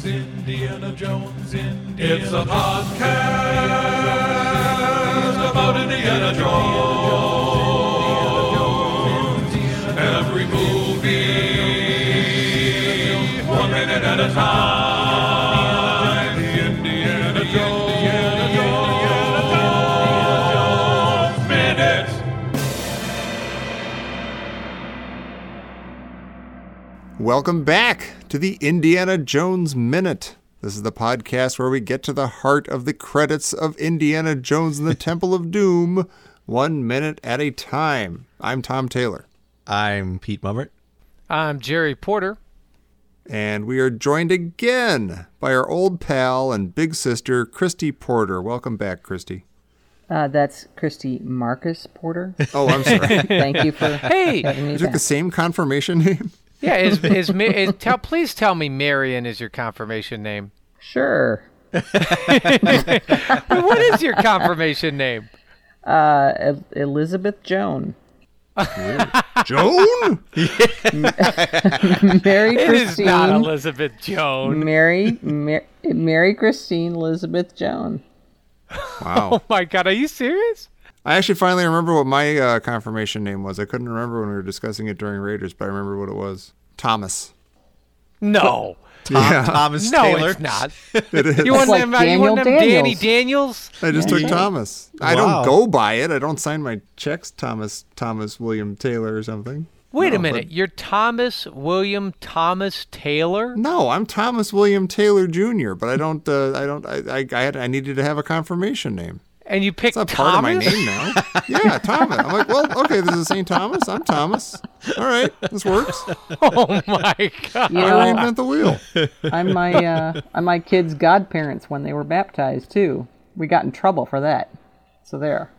Jones, Indiana Jones, Indiana It's a podcast about Indiana Jones. Every movie, one minute at a time. Indiana Jones. Welcome back to the Indiana Jones Minute. This is the podcast where we get to the heart of the credits of Indiana Jones and the Temple of Doom, one minute at a time. I'm Tom Taylor, I'm Pete Mummert. I'm Jerry Porter. and we are joined again by our old pal and big sister, Christy Porter. Welcome back, Christy. Uh, that's Christy Marcus Porter. Oh, I'm sorry. Thank you for Hey, having me You took back. the same confirmation name? Yeah, is is, Ma- is tell please tell me Marion is your confirmation name. Sure. What is your confirmation name? Uh, El- Elizabeth Joan. Joan? Mary Christine. It is Christine. not Elizabeth Joan. Mary, Mar- Mary Christine Elizabeth Joan. Wow. Oh my God, are you serious? I actually finally remember what my uh, confirmation name was. I couldn't remember when we were discussing it during Raiders, but I remember what it was. Thomas. No, yeah, Thomas no, Taylor. it's not. it is. You want like them? uh, you Daniel want them Danny Daniels. Daniels? I just took Thomas. I don't go by it. I don't sign my checks Thomas Thomas William Taylor or something. Wait No, a minute, you're Thomas William Thomas Taylor. No, I'm Thomas William Taylor Jr., but I don't. Uh, I don't. I, I, I, had, I needed to have a confirmation name. And you picked It's not part of my Thomas? name now. yeah, Thomas. I'm like, well, okay, this is St. Thomas. I'm Thomas. All right, this works. Oh my God! You I know, reinvent the wheel. I'm my uh, I'm my kids' godparents when they were baptized too. We got in trouble for that. So there.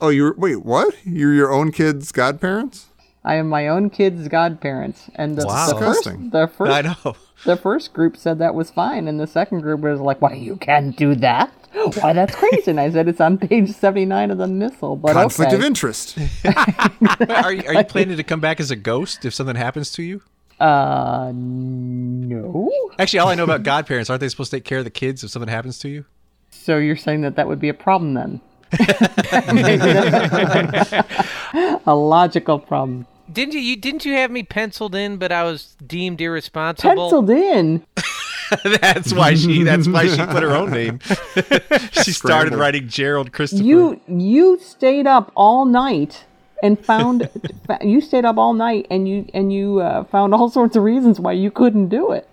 Oh, you're wait, what? You're your own kid's godparents? I am my own kids' godparents, and the, Wow. the first the first I know. the first group said that was fine, and the second group was like, "Why you can't do that? Why that's crazy?" And I said, "It's on page seventy-nine of the missal." But Conflict okay. of interest. Are you, are you planning to come back as a ghost if something happens to you? Uh, no. Actually, all I know about godparents aren't they supposed to take care of the kids if something happens to you? So you're saying that that would be a problem then? a logical problem. Didn't you, you didn't you have me penciled in, but I was deemed irresponsible? Penciled in. that's why she. That's why she put her own name. she started Scrambled. writing Gerald Christopher. You you stayed up all night and found you stayed up all night and you and you uh, found all sorts of reasons why you couldn't do it.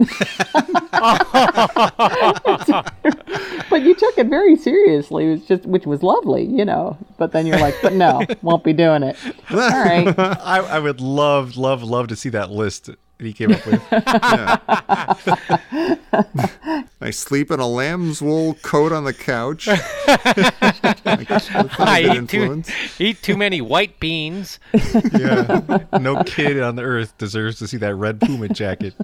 but you took it very seriously. It was just which was lovely, you know. But then you're like, but no, won't be doing it. All right. I, I would love, love, love to see that list that he came up with. I sleep in a lamb's wool coat on the couch. I Good eat too, eat too many white beans. yeah. No kid on the earth deserves to see that red Puma jacket.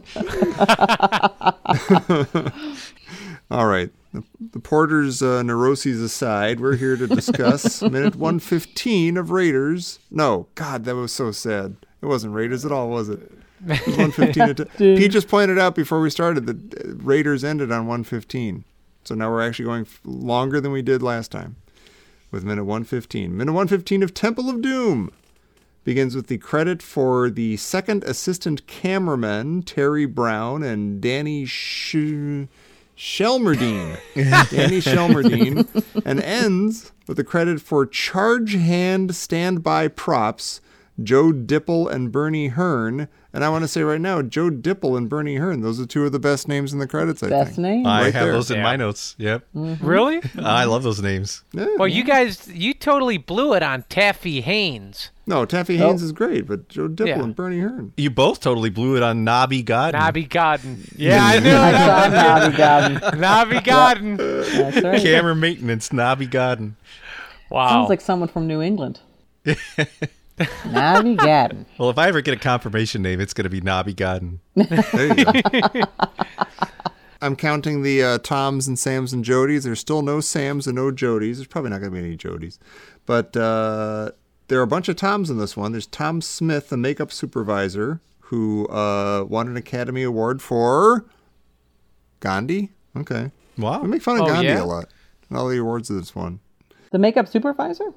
All right. The, the Porter's uh, neuroses aside, we're here to discuss minute 115 of Raiders. No, God, that was so sad. It wasn't Raiders at all, was it? It 115. at- Pete just pointed out before we started that uh, Raiders ended on 115. So now we're actually going longer than we did last time with minute 115. Minute 115 of Temple of Doom begins with the credit for the second assistant cameraman, Terry Brown, and Danny Sh- Shelmerdine. Danny Shelmerdine. and ends with the credit for charge hand standby props, Joe Dipple and Bernie Hearn. And I want to say right now, Joe Dipple and Bernie Hearn, those are two of the best names in the credits, I Best think. name. I Right have there. those in Yeah. my notes. Yep. Mm-hmm. Really? I love those names. Yeah. Well, you guys, you totally blew it on Taffy Haynes. No, Taffy oh. Haynes is great, but Joe Dipple Yeah. and Bernie Hearn. You both totally blew it on Nobby God. Nobby Godden. Yeah, I knew I saw Nobby Godden. Nobby Godden. That's right. Camera maintenance, Nobby Godden. Wow. Sounds like someone from New England. Nobby Gadden. Well, if I ever get a confirmation name, it's going to be Nobby Godden. There you go. I'm counting the uh, Toms and Sams and Jodies. There's still no Sams and no Jodies. There's probably not going to be any Jodies. But uh, there are a bunch of Toms in this one. There's Tom Smith, the makeup supervisor, who uh, won an Academy Award for Gandhi. Okay. Wow. We make fun of Oh, Gandhi yeah? a lot. And all the awards of this one. The makeup supervisor?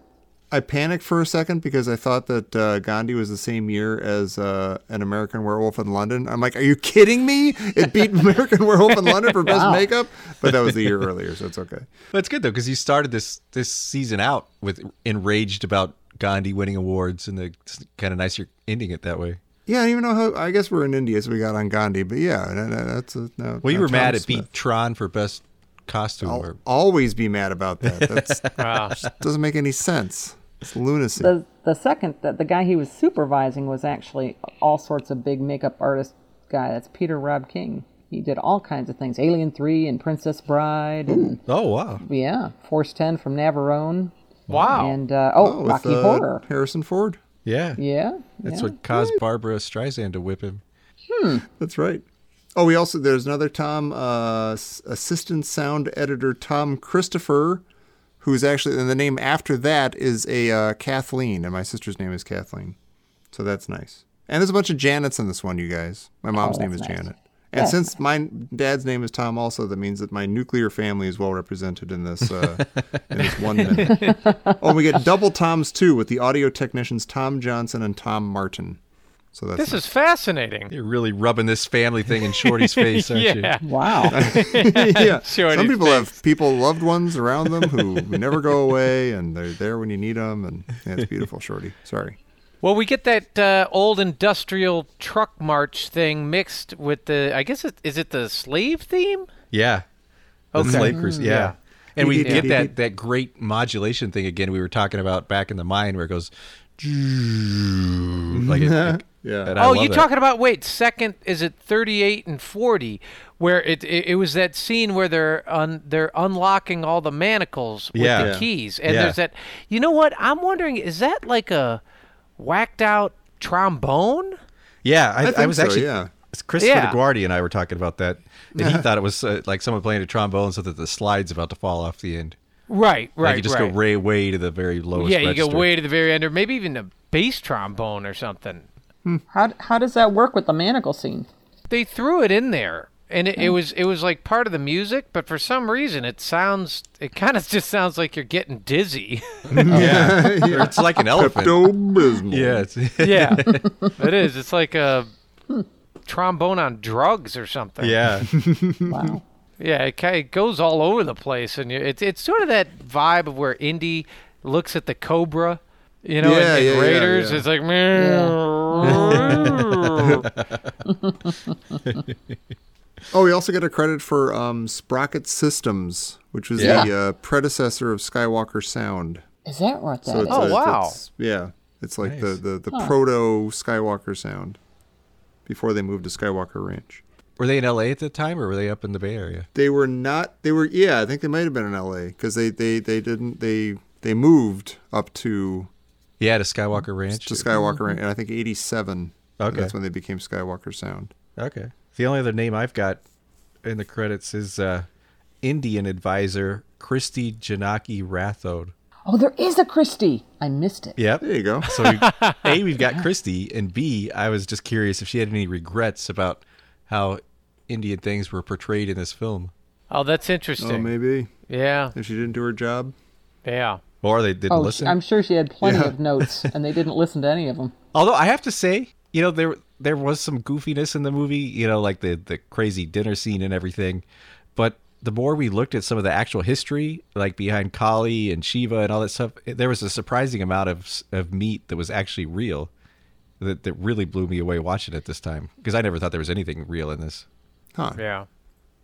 I panicked for a second because I thought that uh, Gandhi was the same year as uh, an American Werewolf in London. I'm like, are you kidding me? It beat American Werewolf in London for best Wow. makeup, but that was the year earlier, so it's okay. That's good though, because you started this this season out with enraged about Gandhi winning awards, and it's kind of nice you're ending it that way. Yeah, I don't even know how. I guess we're in India, so we got on Gandhi, but yeah, that- that- that's a, no. Well, you were mad at Smith. beat Tron for best costume. I'll or, always be mad about that. That's Wow. doesn't make any sense. It's lunacy. The the second the, the guy he was supervising was actually all sorts of big makeup artist guy. That's Peter Robb-King. He did all kinds of things. Alien Three and Princess Bride and oh wow! yeah, Force Ten from Navarone. Wow. And uh, oh, Oh, with, Rocky uh, Horror. Harrison Ford. Yeah, Yeah, that's yeah. what caused Barbra Streisand to whip him. Hmm. That's right. Oh, we also there's another Tom uh, assistant sound editor Tom Christopher, who's actually and the name after that is a uh, Kathleen, and my sister's name is Kathleen, so that's nice. And there's a bunch of Janets in this one, you guys. My mom's Oh, name is nice. Janet, and That's since my dad's name is Tom, also that means that my nuclear family is well represented in this uh, in this one minute. oh, we get double Toms too with the audio technicians Tom Johnson and Tom Martin. So that's This is fascinating. You're really rubbing this family thing in Shorty's face, aren't Yeah. Wow. yeah. Shorty Some people face. have people, loved ones around them who, who never go away, and they're there when you need them, and yeah, it's beautiful, Shorty. Sorry. Well, we get that uh, old industrial truck march thing mixed with the. I guess it is it the slave theme? Yeah. The Okay. slave cruise. Yeah. Yeah. And we get that, that great modulation thing again we were talking about back in the mine where it goes like it, it- Yeah. and oh, you that. talking about wait? Second, is it thirty-eight and forty? Where it it, it was that scene where they're un, they're unlocking all the manacles with Yeah. the Yeah. keys, and Yeah. there's that. You know what? I'm wondering, is that like a whacked out trombone? Yeah, I, I, think was so, actually yeah. Christopher Yeah. DeGuardi and I were talking about that, and he thought it was uh, like someone playing a trombone so that the slide's about to fall off the end. Right, right, like you just right. go way way to the very lowest. yeah, you register. go way to the very end, or maybe even a bass trombone or something. Hmm. how how does that work with the manacle scene? They threw it in there, and it, it hmm. was it was like part of the music, but for some reason it sounds it kind of just sounds like you're getting dizzy. Yeah, Or it's like an elephant. Pepto-Bismol. Yeah, it's, yeah, it is. It's like a trombone on drugs or something. yeah. Wow. yeah. It, ki- it goes all over the place, and it's it's sort of that vibe of where Indy looks at the cobra. You know, Yeah, and, and yeah, yeah, yeah. it's like, Oh, we also get a credit for um, Sprocket Systems, which was Yeah. the uh, predecessor of Skywalker Sound. Is that what that So is? it's Oh, a- wow. it's- yeah, it's like the Nice. the, the proto Skywalker Sound before they moved to Skywalker Ranch. Were they in L.A. at the time, or were they up in the Bay Area? They were not. They were. Yeah, I think they might have been in L.A. because they, they they didn't they they moved up to Yeah, to Skywalker Ranch. to Skywalker Ranch, and I think '87. Okay. that's when they became Skywalker Sound. Okay. The only other name I've got in the credits is uh, Indian advisor Christy Janaki Rathode. Oh, there is a Christy. I missed it. Yep. There you go. So we, A, we've got Christy, and B, I was just curious if she had any regrets about how Indian things were portrayed in this film. oh, that's interesting. Oh, maybe yeah, if she didn't do her job. yeah. Or they didn't Oh, listen. I'm sure she had plenty Yeah. of notes, and they didn't listen to any of them. Although I have to say, you know, there there was some goofiness in the movie, you know, like the the crazy dinner scene and everything. But the more we looked at some of the actual history, like behind Kali and Shiva and all that stuff, eh, there was a surprising amount of of meat that was actually real. That that really blew me away watching it this time because I never thought there was anything real in this. Huh. Yeah.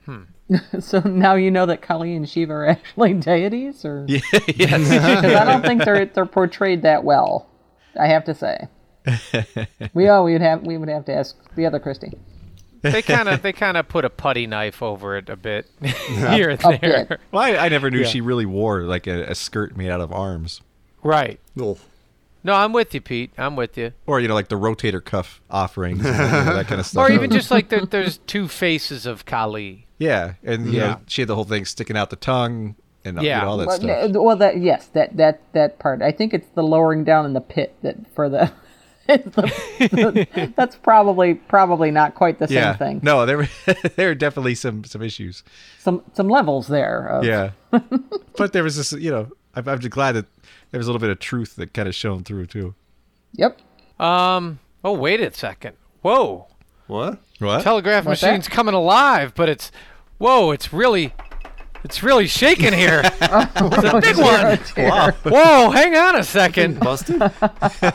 Hmm. So now you know that Kali and Shiva are actually deities, or yes. because I don't think they're they're portrayed that well. I have to say. we oh we would have we would have to ask the other Christy. They kind of they kind of put a putty knife over it a bit here and there. bit. Well, I, I never knew Yeah. she really wore like a, a skirt made out of arms, Right. Oh, No, I'm with you, Pete. I'm with you. or you know, like the rotator cuff offerings, and, you know, that kind of stuff. Or even just like there, there's two faces of Kali. Yeah, and you Yeah. know, she had the whole thing sticking out the tongue and you Yeah. know, all that Well, stuff. well, that yes, that that that part. I think it's the lowering down in the pit that for the That's probably probably not quite the same yeah. thing. No, there there are definitely some some issues. Some some levels there. Of, Yeah. but there was this, you know, I'm, I'm just glad that there was a little bit of truth that kind of shone through too. Yep. Um. Oh, wait a second. Whoa. What? What? Telegraph What's that? machine's coming alive, but it's whoa, it's really it's really shaking here. it's a big one. wow. Whoa, hang on a second. Busted?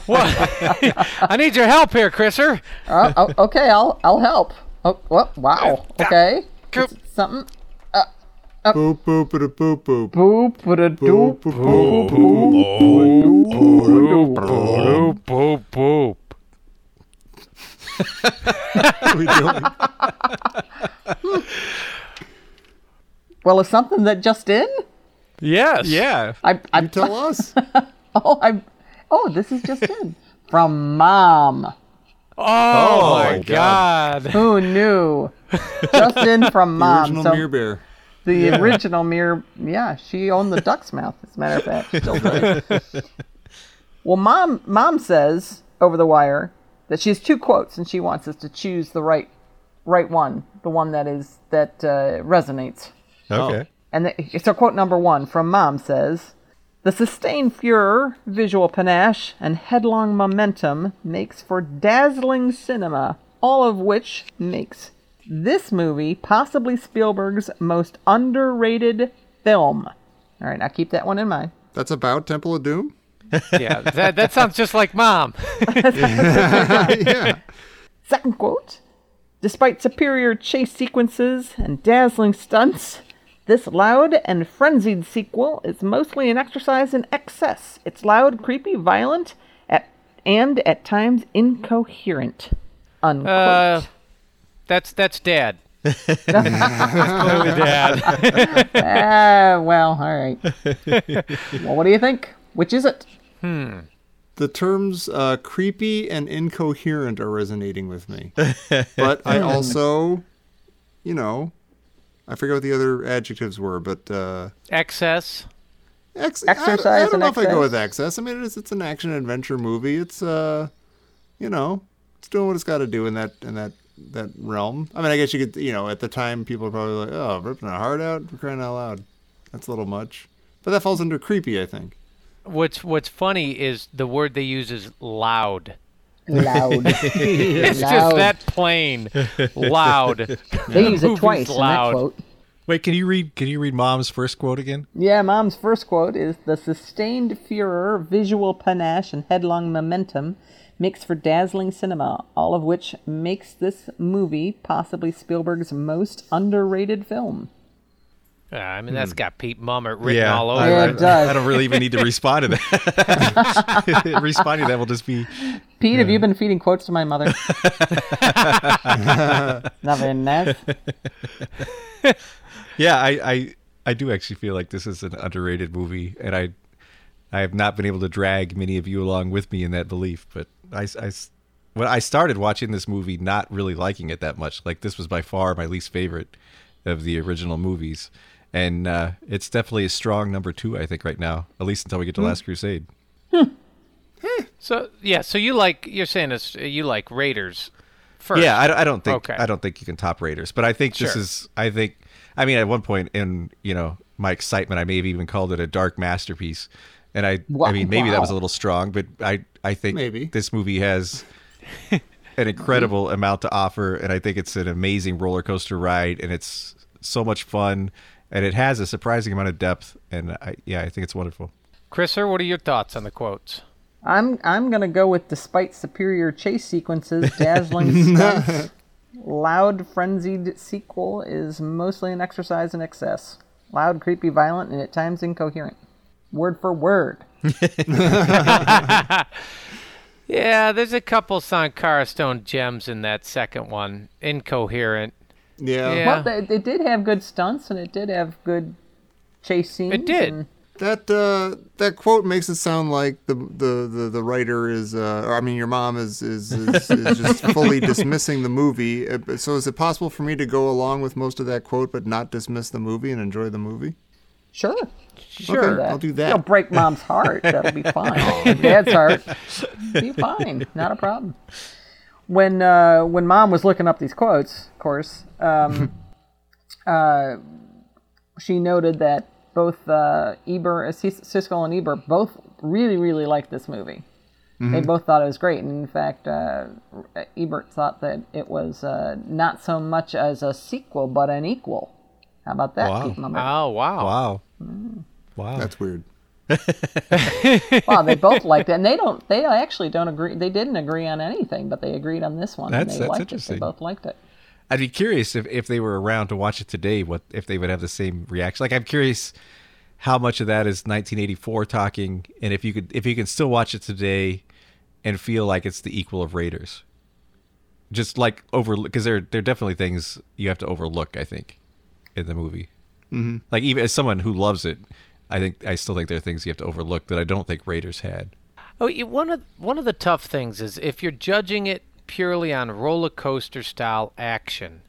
What? I need your help here, Chriser. Oh, oh, okay, I'll I'll help. Oh, well, wow. Okay. Coop. Something. boop boop boop boop boop. Boop. With a doop. Boop boop Boop, boop, boop. What are we doing? Well, is something that just in? Yes. Yeah. I I Tell us. oh I oh this is just in from mom. Oh, oh my my God. Who knew? just in from mom. Original so Mirror Bear. the original mirror. Yeah, she owned the duck's mouth. As a matter of fact, still does. well, mom mom says over the wire that she has two quotes and she wants us to choose the right right one, the one that is that uh, resonates. Okay. And the, so, quote number one from Mom says The sustained furor, visual panache, and headlong momentum makes for dazzling cinema, all of which makes this movie possibly Spielberg's most underrated film. All right, now keep that one in mind. That's about Temple of Doom? Yeah, that, that sounds just like mom. yeah. Second quote Despite superior chase sequences and dazzling stunts, this loud and frenzied sequel is mostly an exercise in excess. It's loud, creepy, violent, at, and at times incoherent. Unquote. Uh, that's that's dad. That's clearly dad. Ah, well, all right. well, what do you think? Which is it? The terms uh, creepy and incoherent are resonating with me. but I also, you know, I forget what the other adjectives were, but uh, Excess. ex- Exercise I, I don't and know if I go with excess. I mean, it's it's an action adventure movie. It's uh, you know, it's doing what it's got to do in that in that that realm. I mean, I guess you could, you know, at the time people are probably like, oh, ripping a heart out for crying out loud. That's a little much. But that falls under creepy, I think. What's what's funny is the word they use is loud. Loud. It's just that plain. Loud. They use it Movie's twice in that loud. quote. Wait, can you read can you read mom's first quote again? Yeah, Mom's first quote is The sustained furor, visual panache, and headlong momentum makes for dazzling cinema, all of which makes this movie possibly Spielberg's most underrated film. Uh, I mean, that's got Pete Mummert written yeah, all over I, Yeah, I- it it. does. I don't really even need to respond to that. Responding to that will just be Pete, have you been feeding quotes to my mother? Not very nice. Yeah, I, I I do actually feel like this is an underrated movie, and I I have not been able to drag many of you along with me in that belief. But I, I when I started watching this movie, not really liking it that much. Like this was by far my least favorite of the original movies, and uh, it's definitely a strong number two. I think right now, at least until we get to hmm. Last Crusade. Hmm. Hmm. So yeah, so you like you're saying this you like Raiders first. Yeah, I, don't- I don't think Okay. I don't think you can top Raiders, but I think this Sure. is. I think. I mean, at one point in you know my excitement, I maybe even called it a dark masterpiece, and I. Wow. I mean, maybe that was a little strong, but I. I think Maybe. this movie has an incredible amount to offer, and I think it's an amazing roller coaster ride, and it's so much fun, and it has a surprising amount of depth, and I, yeah, I think it's wonderful. Chriser, what are your thoughts on the quotes? I'm I'm gonna go with despite superior chase sequences, dazzling stunts, loud frenzied sequel is mostly an exercise in excess. Loud, creepy, violent, and at times incoherent. Word for word. Yeah, there's a couple Sankara Stone gems in that second one. Incoherent. Yeah. Yeah. Well, they, it did have good stunts and it did have good chase scenes. It did. and- That uh, that quote makes it sound like the the, the, the writer is, uh, or I mean, your mom is is, is, is just fully dismissing the movie. Uh, So is it possible for me to go along with most of that quote, but not dismiss the movie and enjoy the movie? Sure. Sure. Okay, I'll do that. It'll break mom's heart. That'll be fine. Dad's heart, be fine. Not a problem. When uh, when mom was looking up these quotes, of course, um, uh, she noted that both uh, Eber, uh, Siskel and Ebert both really, really liked this movie. They both thought it was great. And in fact, uh, Ebert thought that it was uh, not so much as a sequel, but an equal. How about that, Wow. Oh wow. Wow. Mm. Wow. That's weird. Wow, they both liked it, and they don't. They actually don't agree. They didn't agree on anything, but they agreed on this one. That's- and they that's liked interesting. It. They both liked it. I'd be curious if, if they were around to watch it today, what if they would have the same reaction. Like I'm curious how much of that is 1984 talking, and if you could if you can still watch it today and feel like it's the equal of Raiders. Just like over because there there are definitely things you have to overlook. I think in the movie, mm-hmm. like even as someone who loves it, I think I still think there are things you have to overlook that I don't think Raiders had. Oh, one of one of the tough things is if you're judging it purely on roller coaster style action,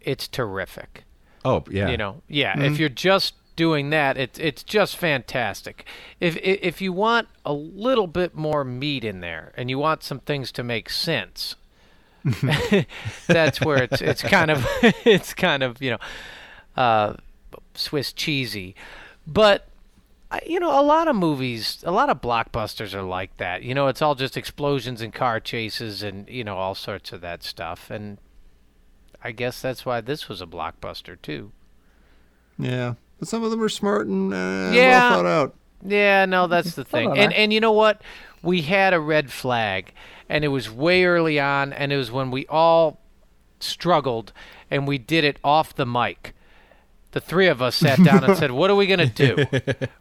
it's terrific. Oh yeah, You know, yeah. If you're just doing that, it's it's just fantastic. If if you want a little bit more meat in there, and you want some things to make sense, that's where it's it's kind of it's kind of you know, uh, Swiss cheesy, but. You know, a lot of movies, a lot of blockbusters are like that. You know, it's all just explosions and car chases and, you know, all sorts of that stuff. And I guess that's why this was a blockbuster, too. Yeah, but some of them are smart and uh, Yeah. well thought out. Yeah, no, that's the thing. And and you know what? We had a red flag, and it was way early on, and it was when we all struggled, and we did it off the mic. The three of us sat down and said, "What are we gonna do?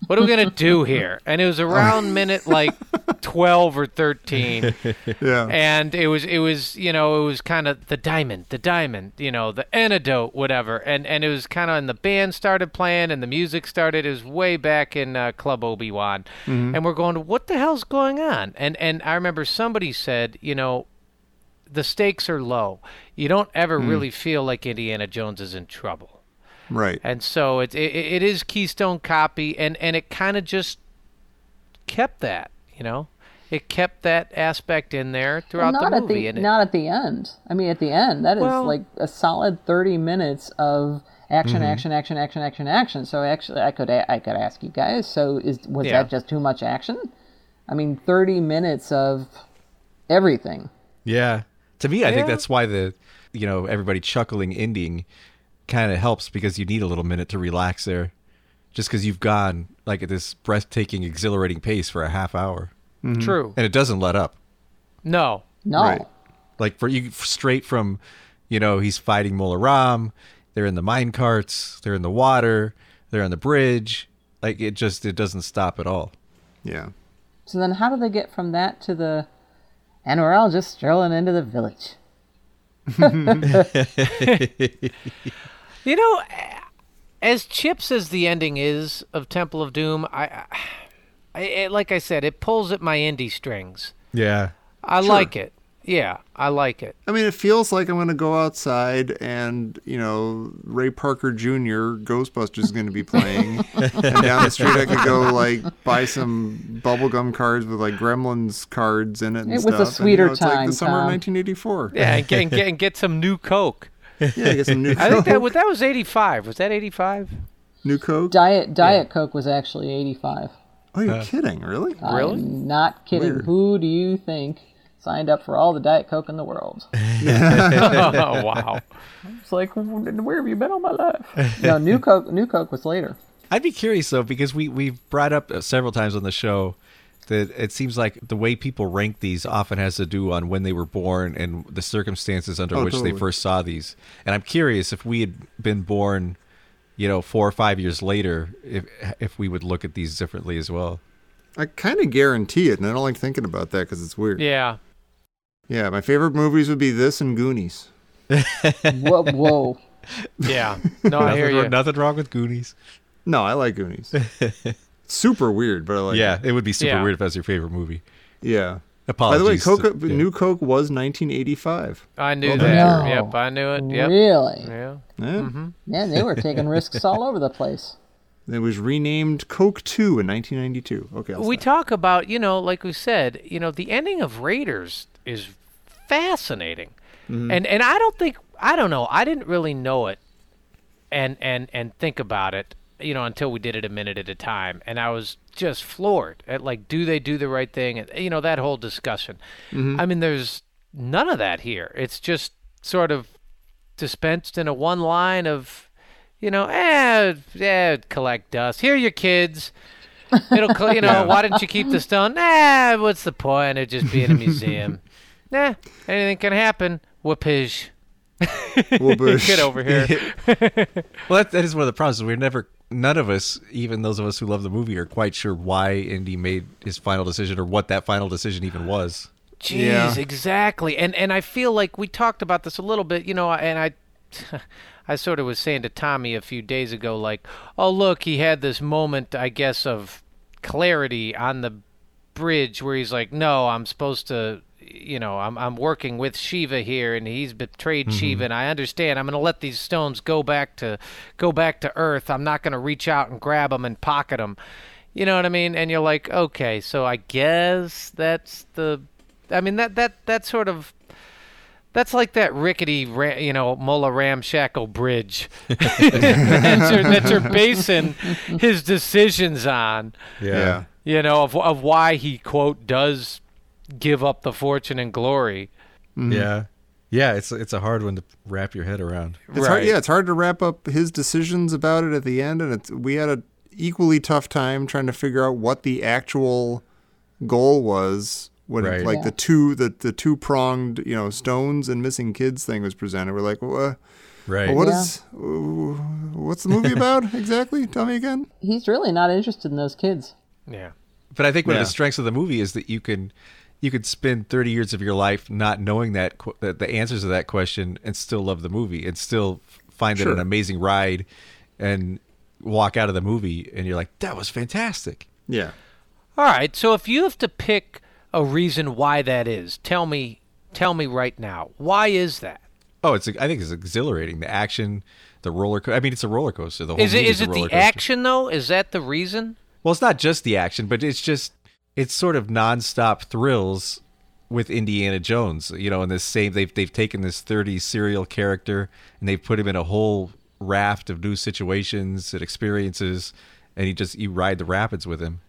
What are we gonna do here?" And it was around minute like twelve or thirteen, Yeah, and it was it was you know it was kind of the diamond the diamond you know the antidote whatever. And and it was kind of and the band started playing and the music started. It was way back in uh, club obi-wan. And we're going what the hell's going on? And and i remember somebody said you know the stakes are low. You don't ever really feel like indiana jones is in trouble right. and so it it, it is keystone copy and and it kind of just kept that you know it kept that aspect in there throughout not the at movie the and it, not at the end. I mean, at the end, that is Well- like a solid thirty minutes of action, mm-hmm. action, action, action, action, action. So actually, I could a- I could ask you guys. So is was Yeah. that just too much action? I mean, thirty minutes of everything. Yeah. To me, I think that's why the, you know, everybody chuckling ending kind of helps because you need a little minute to relax there. Just because you've gone like at this breathtaking, exhilarating pace for a half hour. Mm-hmm. true And it doesn't let up. no No, Right. Like for you, straight from, you know, he's fighting Mola Ram. They're in the mine carts. They're in the water. They're on the bridge. Like it just, it doesn't stop at all. Yeah. So then, how do they get from that to the? And we're all just strolling into the village. you know as chips as the ending is of temple of doom i, I, I like i said it pulls at my Indy strings Yeah. i like it yeah i like it I mean, it feels like I'm going to go outside and, you know, Ray Parker Jr., Ghostbusters is going to be playing. and down the street, I could go, like, buy some bubblegum cards with, like, Gremlins cards in it and It was a stuff. and, sweeter you know, it's like time, the summer Tom. of 1984. yeah and get, and get, and get some new coke Yeah, get some new i think that Coke. was that was 85 was that 85 New Coke? Diet Diet Coke was actually eighty-five. Oh, you're kidding. Really? Really? I'm not kidding. Weird. Who do you think signed up for all the Diet Coke in the world? oh wow It's like, where have you been all my life? no, New Coke. New Coke was later. I'd be curious though because we we've brought up uh, several times on the show that it seems like the way people rank these often has to do on when they were born and the circumstances under Oh, which totally. they first saw these. And I'm curious if we had been born, you know, four or five years later, if if we would look at these differently as well. I kind of guarantee it, and I don't like thinking about that because it's weird. yeah Yeah, my favorite movies would be this and Goonies. Whoa, whoa. yeah no i hear wrong- you nothing wrong with Goonies. No, I like Goonies. Super weird, but I like yeah, it. it would be super Yeah. weird if that's your favorite movie. Yeah. Apologies. By the way, Coke, to- yeah. New Coke was 1985. i knew Well, that No. yep i knew it yep Really? yeah Yeah. Mm-hmm. Man, they were taking risks all over the place. It was renamed Coke 2 in 1992. Okay, I'll we stop. talk about, you know, like we said, you know, the ending of Raiders is fascinating. Mm-hmm. And and I don't think I don't know, I didn't really know it and and and think about it, you know, until we did it a minute at a time and I was just floored at like do they do the right thing and you know that whole discussion. I mean there's none of that here. It's just sort of dispensed in a one line of you know, eh, eh, collect dust. Here, are your kids. It'll, cl- you know, why didn't you keep the stone? Nah, what's the point of just being a museum? nah, anything can happen. Whoopage. Whoopish. Get over here. Well, that, that is one of the problems. We're never, none of us, even those of us who love the movie, are quite sure why Indy made his final decision or what that final decision even was. Jeez, Yeah. exactly. And and I feel like we talked about this a little bit, you know, and I I sort of was saying to Tommy a few days ago like, "Oh, look, he had this moment, I guess of clarity on the bridge where he's like, "No, I'm supposed to you know, I'm I'm working with Shiva here, and he's betrayed mm-hmm. Shiva, and I understand. I'm going to let these stones go back to go back to Earth. I'm not going to reach out and grab them and pocket them. You know what I mean? And you're like, okay, so I guess that's the. I mean that that that sort of. That's like that rickety, you know, Mola Ramshackle bridge that, you're, that you're basing his decisions on Yeah. you know, of of why he quote does give up the fortune and glory. Yeah. Yeah, it's it's a hard one to wrap your head around. It's hard, yeah, it's hard to wrap up his decisions about it at the end, and it's we had a equally tough time trying to figure out what the actual goal was when Right. like Yeah. the two the the two pronged you know stones and missing kids thing was presented. We're like, well, uh, Right. well, what Yeah. is- uh, what's the movie about exactly? Tell me again. He's really not interested in those kids. Yeah. But I think one Yeah. of the strengths of the movie is that you can you could spend 30 years of your life not knowing that qu- the, the answers to that question and still love the movie and still find it an amazing ride and walk out of the movie and you're like that was fantastic. Yeah. All right. So if you have to pick a reason why that is, tell me tell me right now. Why is that? Oh, it's I think it's exhilarating. The action, the roller co- I mean it's a roller coaster. The whole Is it a it roller the coaster. action though? Is that the reason? Well, it's not just the action, but it's just it's sort of nonstop thrills with Indiana Jones. You know, in this same they've they've taken this 30 serial character and they've put him in a whole raft of new situations and experiences and you just you ride the rapids with him.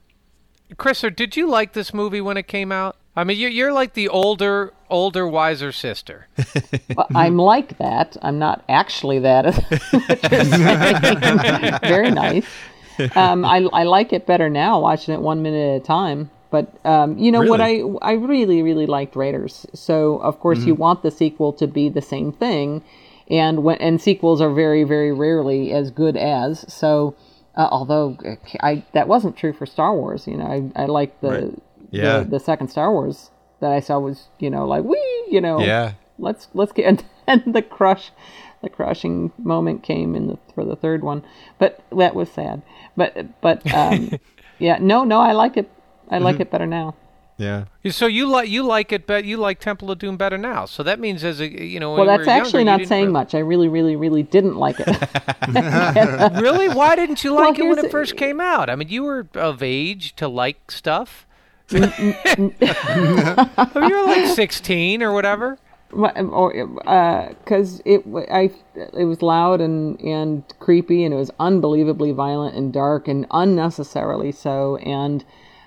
Chriser, did you like this movie when it came out? I mean, you're you're like the older older wiser sister. Well, I'm like that. I'm not actually that. what you're saying. Very nice. Um, I, I like it better now, watching it one minute at a time. But um, you know what I Really? I really really liked Raiders. So of course you want the sequel to be the same thing, and when and sequels are very very rarely as good as. So uh, although uh, I that wasn't true for Star Wars. You know I I like the Right. Yeah. the, the second Star Wars that I saw was you know like we you know Yeah. let's let's get and then the crush the crushing moment came in the for the third one but that was sad but but um yeah no no i like it i like Mm-hmm. it better now Yeah. So you like you like it, but you like Temple of Doom better now. So that means as a you know. well that's were actually younger, not saying really- much i really really really didn't like it Really? Why didn't you Well, like it when it the- first came out? I mean, you were of age to like stuff. You were like 16 or whatever. Wha- um, or uh, because it I it was loud and and creepy and it was unbelievably violent and dark and unnecessarily so. And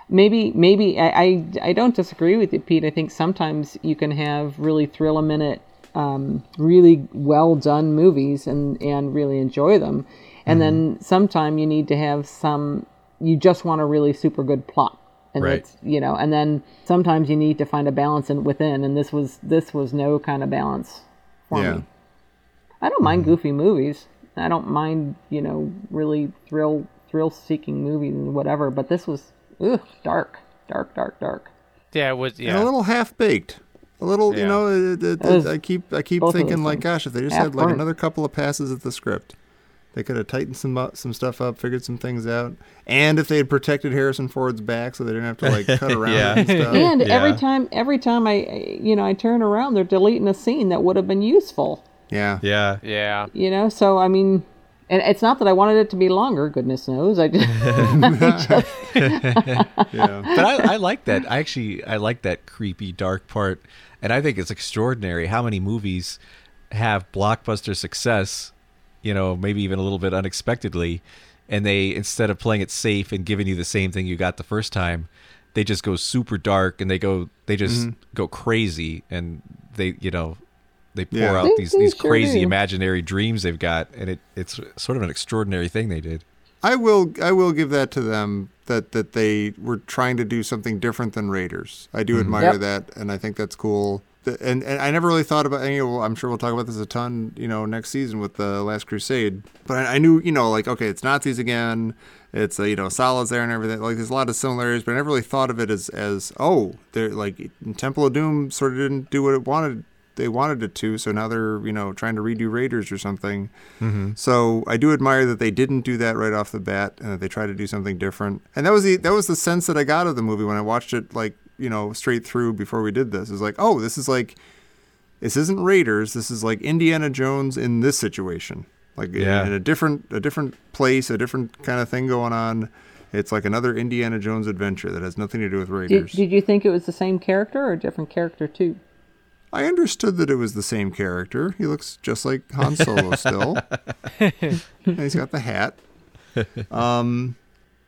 maybe maybe I I, I don't disagree with you Pete. I think sometimes you can have really thrill a minute um, really well done movies and and really enjoy them. And mm-hmm. then sometime you need to have some you just want a really super good plot and Right. that's you know and then sometimes you need to find a balance in within and this was this was no kind of balance for Yeah. me i don't mind mm-hmm. goofy movies i don't mind you know really thrill thrill seeking movies and whatever but this was ugh, dark dark dark dark Yeah, it was. and Yeah. a little half baked. A little, you know, it, it, it- I keep I keep thinking like, gosh, if they just had like burnt. another couple of passes at the script, they could have tightened some up- some stuff up, figured some things out, and if they had protected Harrison Ford's back so they didn't have to like cut around Yeah. and stuff. and every time every time i I- you know i turn around they're deleting a scene that would have been useful yeah, Yeah. yeah. you know so i mean And it's not that I wanted it to be longer. Goodness knows, I just, Yeah. but I, I like that. I actually I like that creepy dark part, and I think it's extraordinary how many movies have blockbuster success. You know, maybe even a little bit unexpectedly, and they instead of playing it safe and giving you the same thing you got the first time, they just go super dark and they go they just mm-hmm. go crazy and they you know they pour Yeah. out They- these they these sure crazy do. imaginary dreams they've got, and it it's sort of an extraordinary thing they did. I will I will give that to them that that they were trying to do something different than Raiders. I do mm-hmm. admire Yep. that, and I think that's cool. The- And and I never really thought about. You know, I'm sure we'll talk about this a ton. You know, next season with the Last Crusade. But I, I knew, you know, like okay, it's Nazis again. It's uh, you know Sallah's there and everything. Like there's a lot of similarities, but I never really thought of it as as oh, they're like Temple of Doom sort of didn't do what it wanted. They wanted it to, so now they're you know trying to redo Raiders or something. So I do admire that they didn't do that right off the bat, and that they tried to do something different. And that was the that was the sense that I got of the movie when I watched it, like you know, straight through before we did this. Is like, oh, this is like, this isn't Raiders. This is like Indiana Jones in this situation, like Yeah. in a different a different place, a different kind of thing going on. It's like another Indiana Jones adventure that has nothing to do with Raiders. did you think it was the same character or a different character too? I understood that it was the same character. He looks just like Han Solo still. and he's got the hat. Um,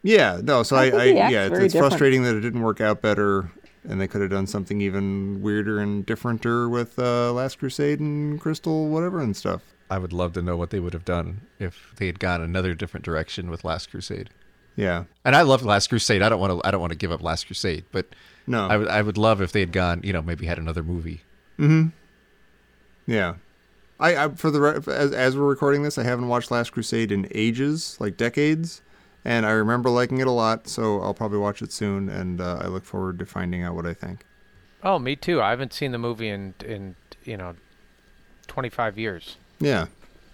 yeah, no. So I, I I yeah, it's, it's frustrating that it didn't work out better, and they could have done something even weirder and differenter with uh, Last Crusade and Crystal, whatever, and stuff. I would love to know what they would have done if they had gone another different direction with Last Crusade. Yeah, And I love Last Crusade. I don't want to. I don't want to give up Last Crusade, but no, I would. I would love if they had gone. You know, maybe had another movie. Hmm. Yeah. I, I for the re- as as we're recording this, I haven't watched Last Crusade in ages, like decades, and I remember liking it a lot. So I'll probably watch it soon, and uh, I look forward to finding out what I think. Oh, me too. I haven't seen the movie in in you know, 25 years. Yeah.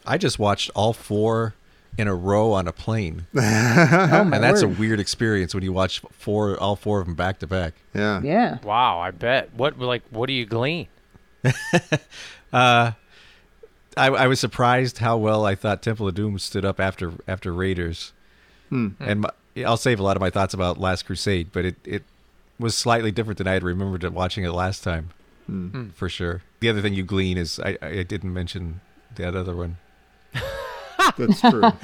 I just watched all four in a row on a plane, Oh and that's a weird experience when you watch four, all four of them back to back. Yeah. yeah. Wow, I bet. What like what do you glean? I, I was surprised how well I thought Temple of Doom stood up after after Raiders, Hmm. and my, I'll save a lot of my thoughts about Last Crusade, but it, it was slightly different than I had remembered it watching it last time, hmm. Hmm. for sure. The other thing you glean is I, I didn't mention that other one, That's true.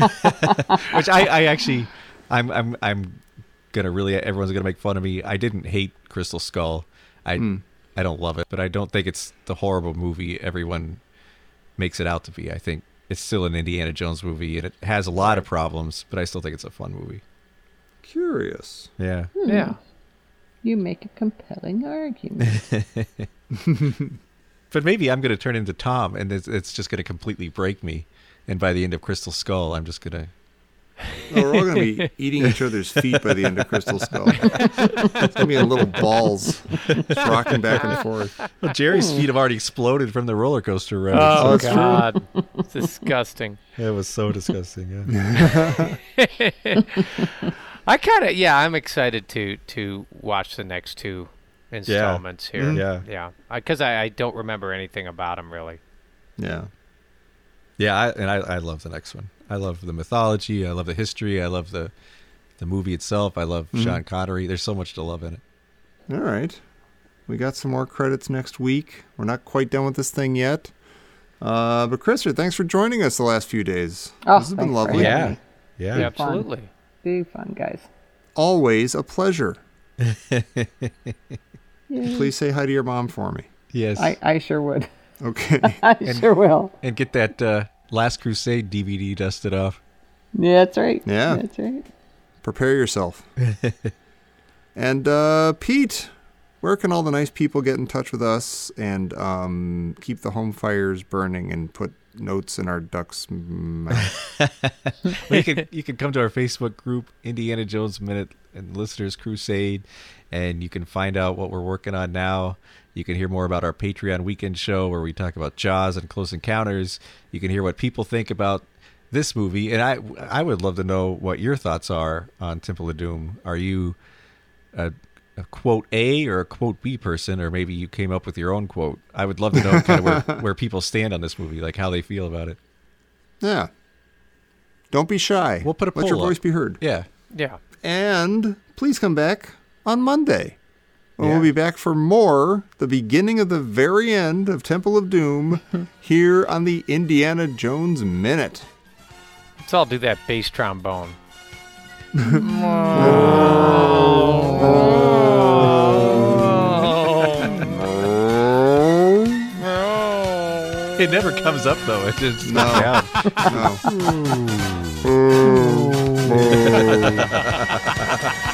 which I, I actually I'm I'm I'm gonna really everyone's gonna make fun of me. I didn't hate Crystal Skull. I I don't love it, but I don't think it's the horrible movie everyone makes it out to be. I think it's still an Indiana Jones movie and it has a lot of problems, but I still think it's a fun movie. Curious. Yeah. Hmm. Yeah. You make a compelling argument. But maybe I'm going to turn into Tom and it's, it's just going to completely break me. And by the end of Crystal Skull, I'm just going to. No, we're all going to be eating each other's feet by the end of Crystal Skull. it's going to be in little balls, just rocking back and forth. Well, Jerry's feet have already exploded from the roller coaster ride. Oh, oh that's true. God, it's disgusting. It was so disgusting. Yeah. I kind of yeah, I'm excited to to watch the next two installments here. Mm-hmm. Yeah. yeah, because I, I don't remember anything about them really. Yeah. Yeah, I, and I, I love the next one. I love the mythology. I love the history. I love the the movie itself. I love Sean Connery. There's so much to love in it. All right. We got some more credits next week. We're not quite done with this thing yet. Uh, but Christopher, thanks for joining us the last few days. Oh, this has been lovely. having me. Yeah. Yeah, absolutely. Be fun, guys. Always a pleasure. Please say hi to your mom for me. Yes. I, I sure would. Okay. I sure will. and get that uh, Last Crusade DVD dusted off. Yeah, that's right. Yeah. That's right. Prepare yourself. and uh, Pete, where can all the nice people get in touch with us and um, keep the home fires burning and put notes in our ducks' mouth? Well, you can you can come to our Facebook group, Indiana Jones Minute and Listeners Crusade, and you can find out what we're working on now. You can hear more about our Patreon weekend show where we talk about Jaws and Close Encounters. You can hear what people think about this movie, and I I would love to know what your thoughts are on Temple of Doom. Are you a, a quote A or a quote B person, or maybe you came up with your own quote? I would love to know kind of where, where people stand on this movie, like how they feel about it. yeah. Don't be shy. We'll put a Let your poll up. voice be heard. Yeah. Yeah. And please come back on Monday. When Yeah. We'll be back for more, the beginning of the very end of Temple of Doom, here on the Indiana Jones Minute. Let's all do that bass trombone. It never comes up though. It just No. down. No.